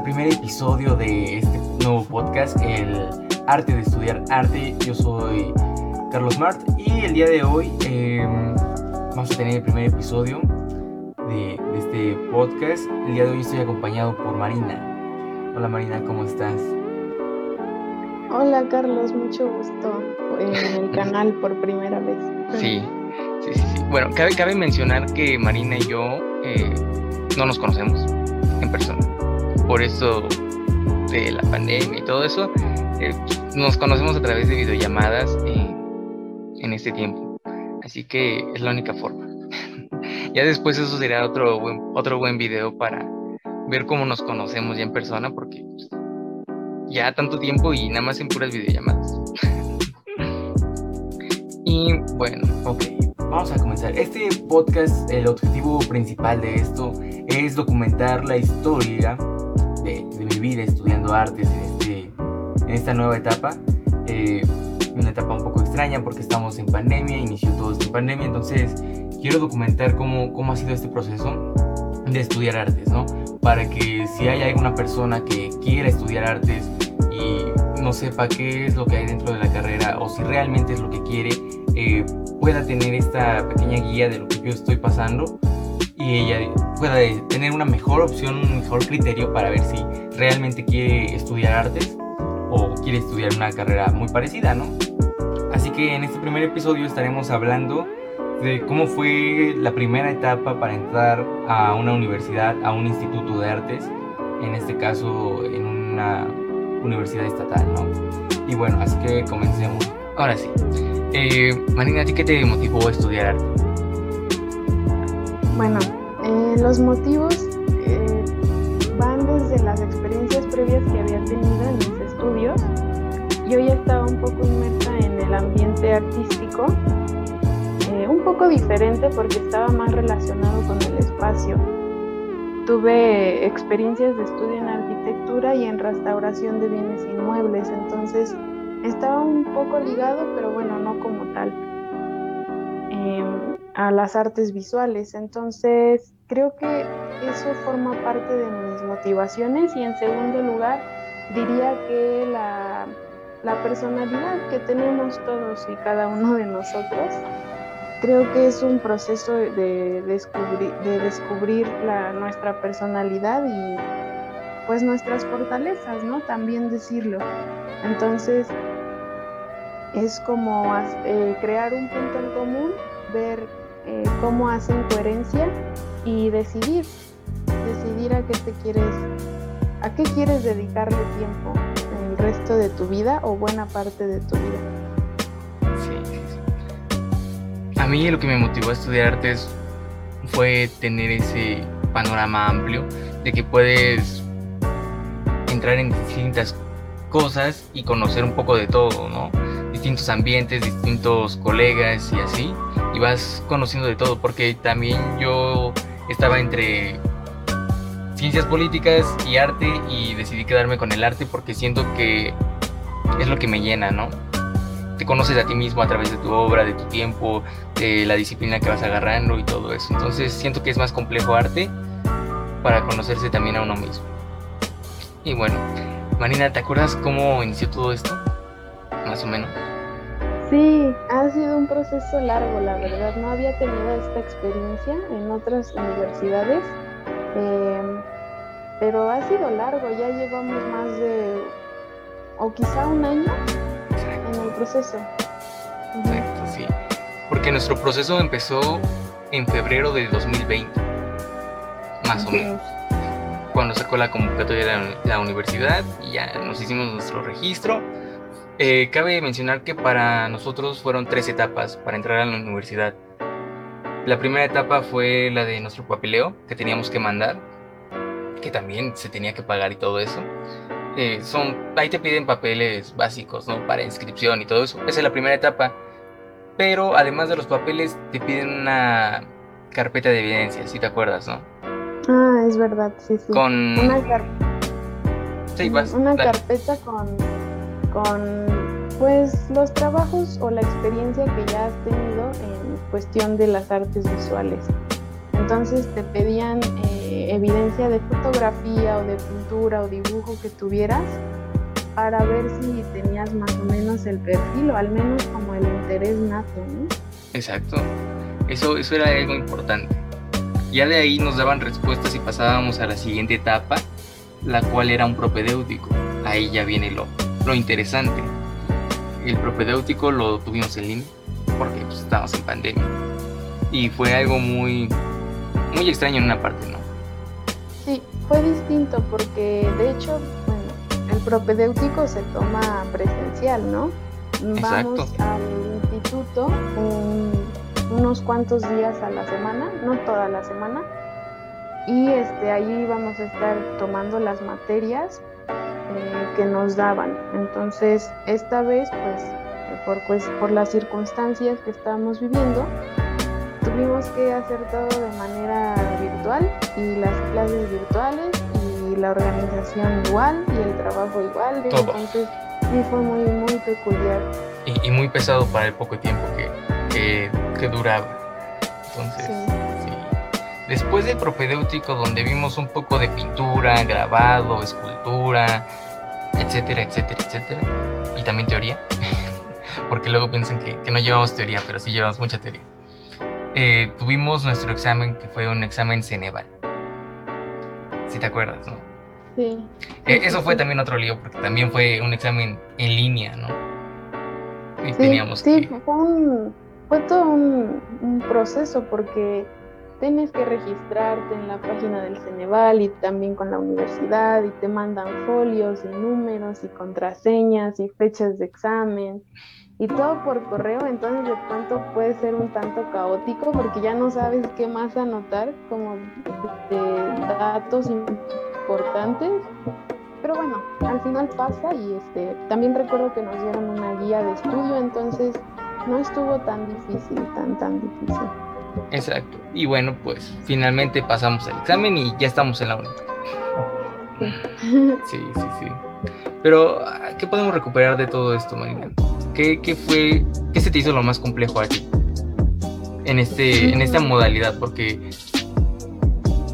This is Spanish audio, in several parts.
al primer episodio de este nuevo podcast, el arte de estudiar arte. Yo soy Carlos Mart y el día de hoy em, vamos a tener el primer episodio de, este podcast. El día de hoy estoy acompañado por Marina. Hola Marina, ¿cómo estás? Hola Carlos, mucho gusto en el canal por primera vez. Sí, sí, sí. Bueno, cabe, cabe mencionar que Marina y yo eh, no nos conocemos. Por eso de la pandemia y todo eso, eh, nos conocemos a través de videollamadas en este tiempo. Así que es la única forma. ya después eso será otro buen, otro buen video para ver cómo nos conocemos ya en persona, porque pues, ya tanto tiempo y nada más en puras videollamadas. y bueno, ok, vamos a comenzar. Este podcast, el objetivo principal de esto es documentar la historia de, mi vida estudiando artes en, este, en esta nueva etapa. Eh, una etapa un poco extraña porque estamos en pandemia, inició todo esto en pandemia, entonces quiero documentar cómo, cómo ha sido este proceso de estudiar artes, ¿no? Para que si hay alguna persona que quiera estudiar artes y no sepa qué es lo que hay dentro de la carrera o si realmente es lo que quiere, eh, pueda tener esta pequeña guía de lo que yo estoy pasando y ella pueda tener una mejor opción, un mejor criterio para ver si realmente quiere estudiar artes o quiere estudiar una carrera muy parecida, ¿no? Así que en este primer episodio estaremos hablando de cómo fue la primera etapa para entrar a una universidad, a un instituto de artes, en este caso en una universidad estatal, ¿no? Y bueno, así que comencemos. Ahora sí. Eh, Marina, ¿a ti qué te motivó a estudiar arte? Bueno, eh, los motivos eh, van desde las experiencias previas que había tenido en mis estudios. Yo ya estaba un poco inmersa en el ambiente artístico, eh, un poco diferente porque estaba más relacionado con el espacio. Tuve experiencias de estudio en arquitectura y en restauración de bienes inmuebles, entonces estaba un poco ligado, pero bueno, no como tal, em, a las artes visuales. Entonces, creo que eso forma parte de mis motivaciones y en segundo lugar, diría que la, personalidad que tenemos todos y cada uno de nosotros, creo que es un proceso de descubrir, de descubrir la, nuestra personalidad y pues nuestras fortalezas, ¿no? También decirlo. Entonces, es como eh, crear un punto en común, ver eh, cómo hacen coherencia y decidir, decidir a qué te quieres, a qué quieres dedicarle tiempo el resto de tu vida o buena parte de tu vida. A mí lo que me motivó a estudiar artes fue tener ese panorama amplio de que puedes entrar en distintas cosas y conocer un poco de todo, ¿no? Distintos ambientes, distintos colegas y así. Y vas conociendo de todo, porque también yo estaba entre ciencias políticas y arte y decidí quedarme con el arte porque siento que es lo que me llena, ¿no? Te conoces a ti mismo a través de tu obra, de tu tiempo, de la disciplina que vas agarrando y todo eso. Entonces siento que es más complejo arte para conocerse también a uno mismo. Y bueno, Marina, ¿te acuerdas cómo inició todo esto? Más o menos. Sí, ha sido un proceso largo, la verdad. No había tenido esta experiencia en otras universidades, em, pero ha sido largo. Ya llevamos más de, o quizá un año en el proceso. Exacto, sí. Porque nuestro proceso empezó en febrero de 2020, más o menos cuando sacó la convocatoria de la, universidad y ya nos hicimos nuestro registro. Eh, cabe mencionar que para nosotros fueron tres etapas para entrar a la universidad. La primera etapa fue la de nuestro papeleo que teníamos que mandar, que también se tenía que pagar y todo eso. Eh, son, ahí te piden papeles básicos, ¿no? Para inscripción y todo eso. Esa es la primera etapa. Pero además de los papeles, te piden una carpeta de evidencia, si te acuerdas, ¿no? Ah, es verdad, sí, sí. Con... Una, una carpeta con, con, pues, los trabajos o la experiencia que ya has tenido en cuestión de las artes visuales. Entonces te pedían eh, evidencia de fotografía o de pintura o dibujo que tuvieras para ver si tenías más o menos el perfil o al menos como el interés nato. Exacto. Eso, eso era algo importante. Ya de ahí nos daban respuestas y pasábamos a la siguiente etapa, la cual era un propedéutico. Ahí ya viene lo, lo interesante. El propedéutico lo tuvimos en línea porque pues, estábamos en pandemia. Y fue algo muy, muy extraño en una parte, ¿no? Sí, fue distinto porque de hecho, bueno, el propedéutico se toma presencial, ¿no? Vamos al instituto unos cuantos días a la semana, no toda la semana, y este, allí vamos a estar tomando las materias eh, que nos daban. Entonces, esta vez, pues, por, pues, por las circunstancias que estamos viviendo, tuvimos que hacer todo de manera virtual y las clases virtuales y la organización igual y el trabajo igual. Entonces sí fue muy, muy peculiar. Y, muy pesado para el poco tiempo que, que, duraba. Entonces, sí. Después del propedéutico donde vimos un poco de pintura, grabado, escultura, etcétera, etcétera, etcétera, y también teoría, porque luego piensan que, que no llevamos teoría, pero sí llevamos mucha teoría. Eh, tuvimos nuestro examen que fue un examen Ceneval. Si te acuerdas, ¿no? Sí. Eh, eso fue también otro lío, porque también fue un examen en línea, ¿no? Y sí, teníamos sí, fue, un, fue todo un, un, proceso porque tienes que registrarte en la página del Ceneval y también con la universidad y te mandan folios y números y contraseñas y fechas de examen y todo por correo, entonces de pronto puede ser un tanto caótico porque ya no sabes qué más anotar como de datos importantes. Pero bueno, al final pasa y este también recuerdo que nos dieron una guía de estudio, entonces no estuvo tan difícil, tan tan difícil. Exacto. Y bueno, pues finalmente pasamos el examen y ya estamos en la única. Sí, sí, sí. Pero, ¿qué podemos recuperar de todo esto, Marina? ¿Qué, fue, qué se te hizo lo más complejo aquí en, este, en esta modalidad? Porque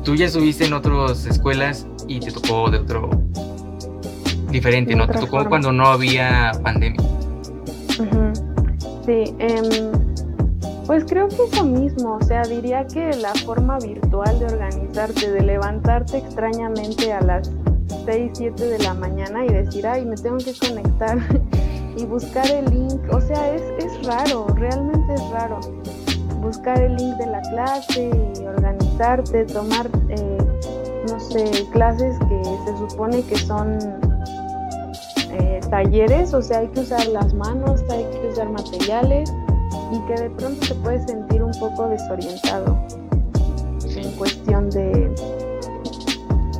tú ya estuviste en otras escuelas y te tocó de otro diferente, ¿no? Te tocó cuando no había pandemia. Sí, em, pues creo que eso mismo, o sea, diría que la forma virtual de organizarte, de levantarte extrañamente a las 6, 7 de la mañana y decir, ay, me tengo que conectar y buscar el link, o sea, es, es raro, realmente es raro. Buscar el link de la clase y organizarte, tomar, eh, no sé, clases que se supone que son eh, talleres, o sea, hay que usar las manos, hay que usar materiales y que de pronto te puedes sentir un poco desorientado en cuestión de,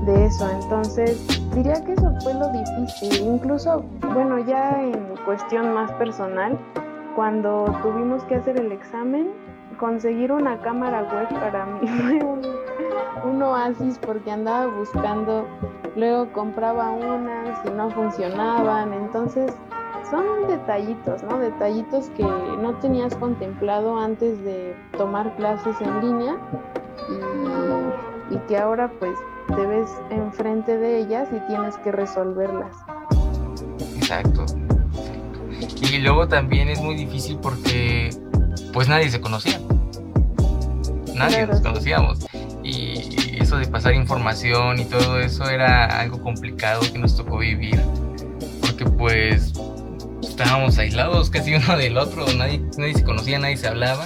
de eso. Entonces, diría que eso fue lo difícil. Incluso, bueno, ya en cuestión más personal, cuando tuvimos que hacer el examen, conseguir una cámara web para mí fue un, oasis porque andaba buscando, luego compraba unas y no funcionaban, entonces son detallitos, ¿no? Detallitos que no tenías contemplado antes de tomar clases en línea y, y que ahora pues te ves enfrente de ellas y tienes que resolverlas. Exacto. Y luego también es muy difícil porque pues nadie se conocía. Nadie nos conocíamos. Y eso de pasar información y todo eso era algo complicado que nos tocó vivir. Porque pues estábamos aislados casi uno del otro, nadie, nadie se conocía, nadie se hablaba.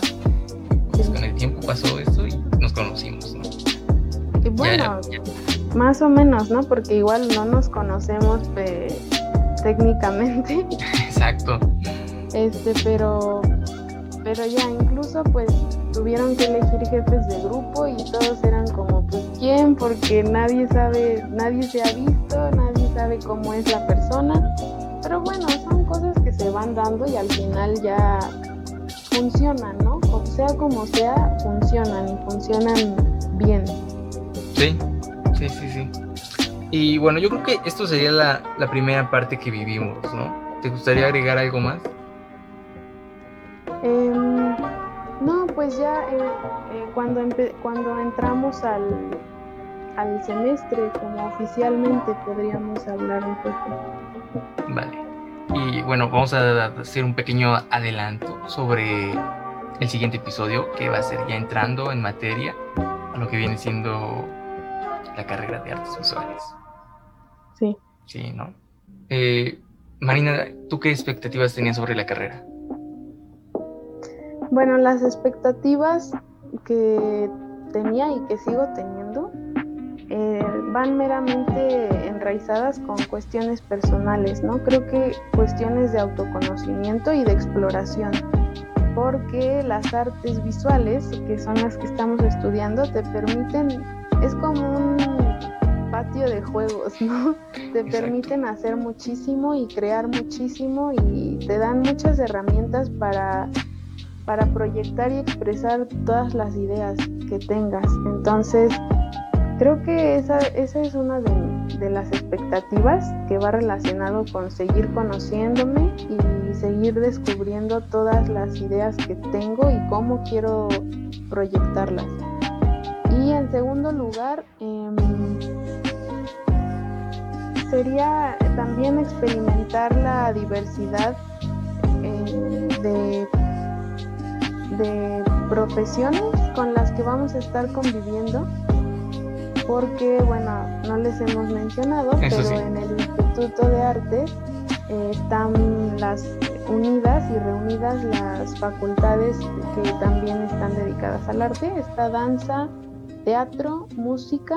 Pues con el tiempo pasó esto y nos conocimos, ¿no? Y bueno, más o menos, ¿no? Porque igual no nos conocemos técnicamente. Exacto. Este, pero pero ya incluso pues tuvieron que elegir jefes de grupo y todos eran como pues quién porque nadie sabe, nadie se ha visto, nadie sabe cómo es la persona. Pero bueno, son cosas se van dando y al final ya funcionan, ¿no? O sea como sea, funcionan y funcionan bien. Sí, sí, sí, sí. Y bueno, yo creo que esto sería la, la primera parte que vivimos, ¿no? ¿Te gustaría agregar algo más? Em, no, pues ya eh, eh, cuando, cuando entramos al, al semestre, como oficialmente podríamos hablar un poco. Vale. Y bueno, vamos a hacer un pequeño adelanto sobre el siguiente episodio, que va a ser ya entrando en materia a lo que viene siendo la carrera de artes visuales. Sí. Sí, ¿no? Eh, Marina, ¿tú qué expectativas tenías sobre la carrera? Bueno, las expectativas que tenía y que sigo teniendo van meramente enraizadas con cuestiones personales, ¿no? Creo que cuestiones de autoconocimiento y de exploración, porque las artes visuales, que son las que estamos estudiando, te permiten, es como un patio de juegos, ¿no? Te permiten hacer muchísimo y crear muchísimo y te dan muchas herramientas para para proyectar y expresar todas las ideas que tengas. Entonces, creo que esa, esa es una de, las expectativas que va relacionado con seguir conociéndome y seguir descubriendo todas las ideas que tengo y cómo quiero proyectarlas. Y en segundo lugar, em, sería también experimentar la diversidad eh, de de profesiones con las que vamos a estar conviviendo, porque, bueno, no les hemos mencionado, pero en el Instituto de Artes eh, están las unidas y reunidas las facultades que también están dedicadas al arte. Está danza, teatro, música,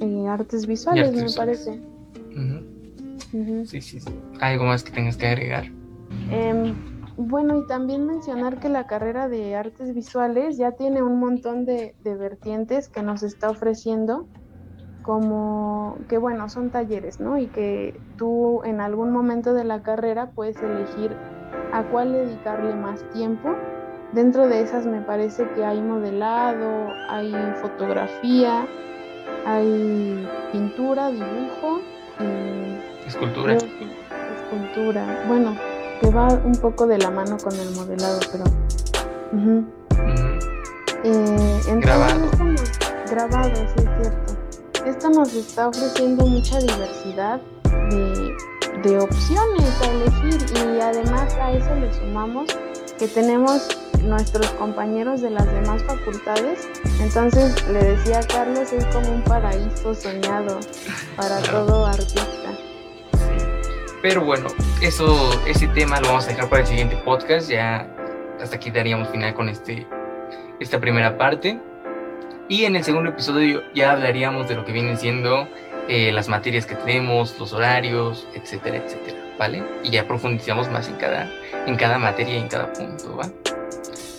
eh, artes visuales, me parece. Sí, sí, ¿Algo más que tengas que agregar? Eh, bueno, y también mencionar que la carrera de artes visuales ya tiene un montón de, vertientes que nos está ofreciendo, como que bueno, son talleres, ¿no? Y que tú en algún momento de la carrera puedes elegir a cuál dedicarle más tiempo. Dentro de esas me parece que hay modelado, hay fotografía, hay pintura, dibujo, y escultura. Escultura. Bueno, que va un poco de la mano con el modelado, pero... Eh, grabado. grabado, sí es cierto. Esto nos está ofreciendo mucha diversidad de, de opciones a elegir y además a eso le sumamos que tenemos nuestros compañeros de las demás facultades. Entonces le decía a Carlos, es como un paraíso soñado para todo artista. Pero bueno, eso, ese tema lo vamos a dejar para el siguiente podcast. Ya hasta aquí daríamos final con este, esta primera parte. Y en el segundo episodio ya hablaríamos de lo que vienen siendo eh, las materias que tenemos, los horarios, etcétera, etcétera, ¿vale? Y ya profundizamos más en cada, en cada materia y en cada punto, ¿va?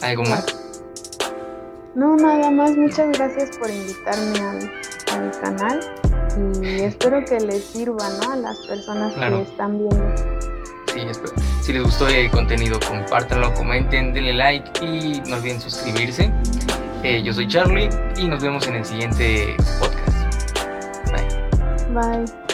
¿Algo más? No, nada más. Muchas gracias por invitarme al, al canal y espero que les sirva ¿no? a las personas que están viendo. Sí, espero. Si les gustó el contenido, compártanlo, comenten, denle like y no olviden suscribirse. Eh, yo soy Charlie y nos vemos en el siguiente podcast. Bye. Bye.